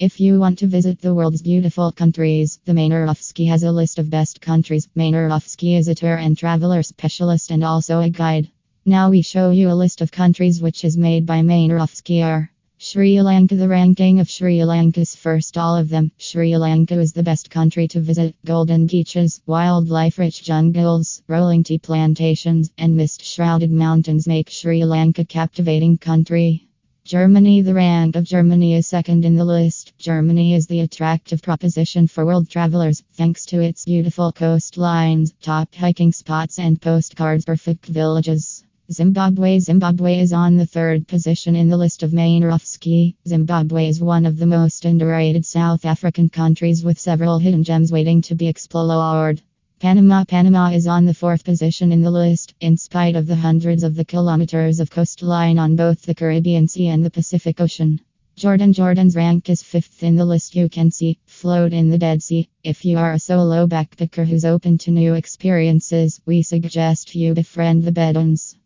If you want to visit the world's beautiful countries, the Manerowski has a list of best countries. Manerowski is a tour and traveler specialist and also a guide. Now we show you a list of countries which is made by Manerowski. Sri Lanka The ranking of Sri Lanka's first all of them. Sri Lanka is the best country to visit. Golden beaches, wildlife rich jungles, rolling tea plantations, and mist shrouded mountains make Sri Lanka a captivating country. Germany The rank of Germany is second in the list. Germany is the attractive proposition for world travelers thanks to its beautiful coastlines, top hiking spots, and postcards perfect villages. Zimbabwe Zimbabwe is on the third position in the list of Manerowski. Zimbabwe is one of the most underrated South African countries with several hidden gems waiting to be explored. Panama Panama is on the fourth position in the list, in spite of the hundreds of the kilometers of coastline on both the Caribbean Sea and the Pacific Ocean. Jordan Jordan's rank is fifth in the list you can see, float in the Dead Sea. If you are a solo backpacker who's open to new experiences, we suggest you befriend the Bedouins.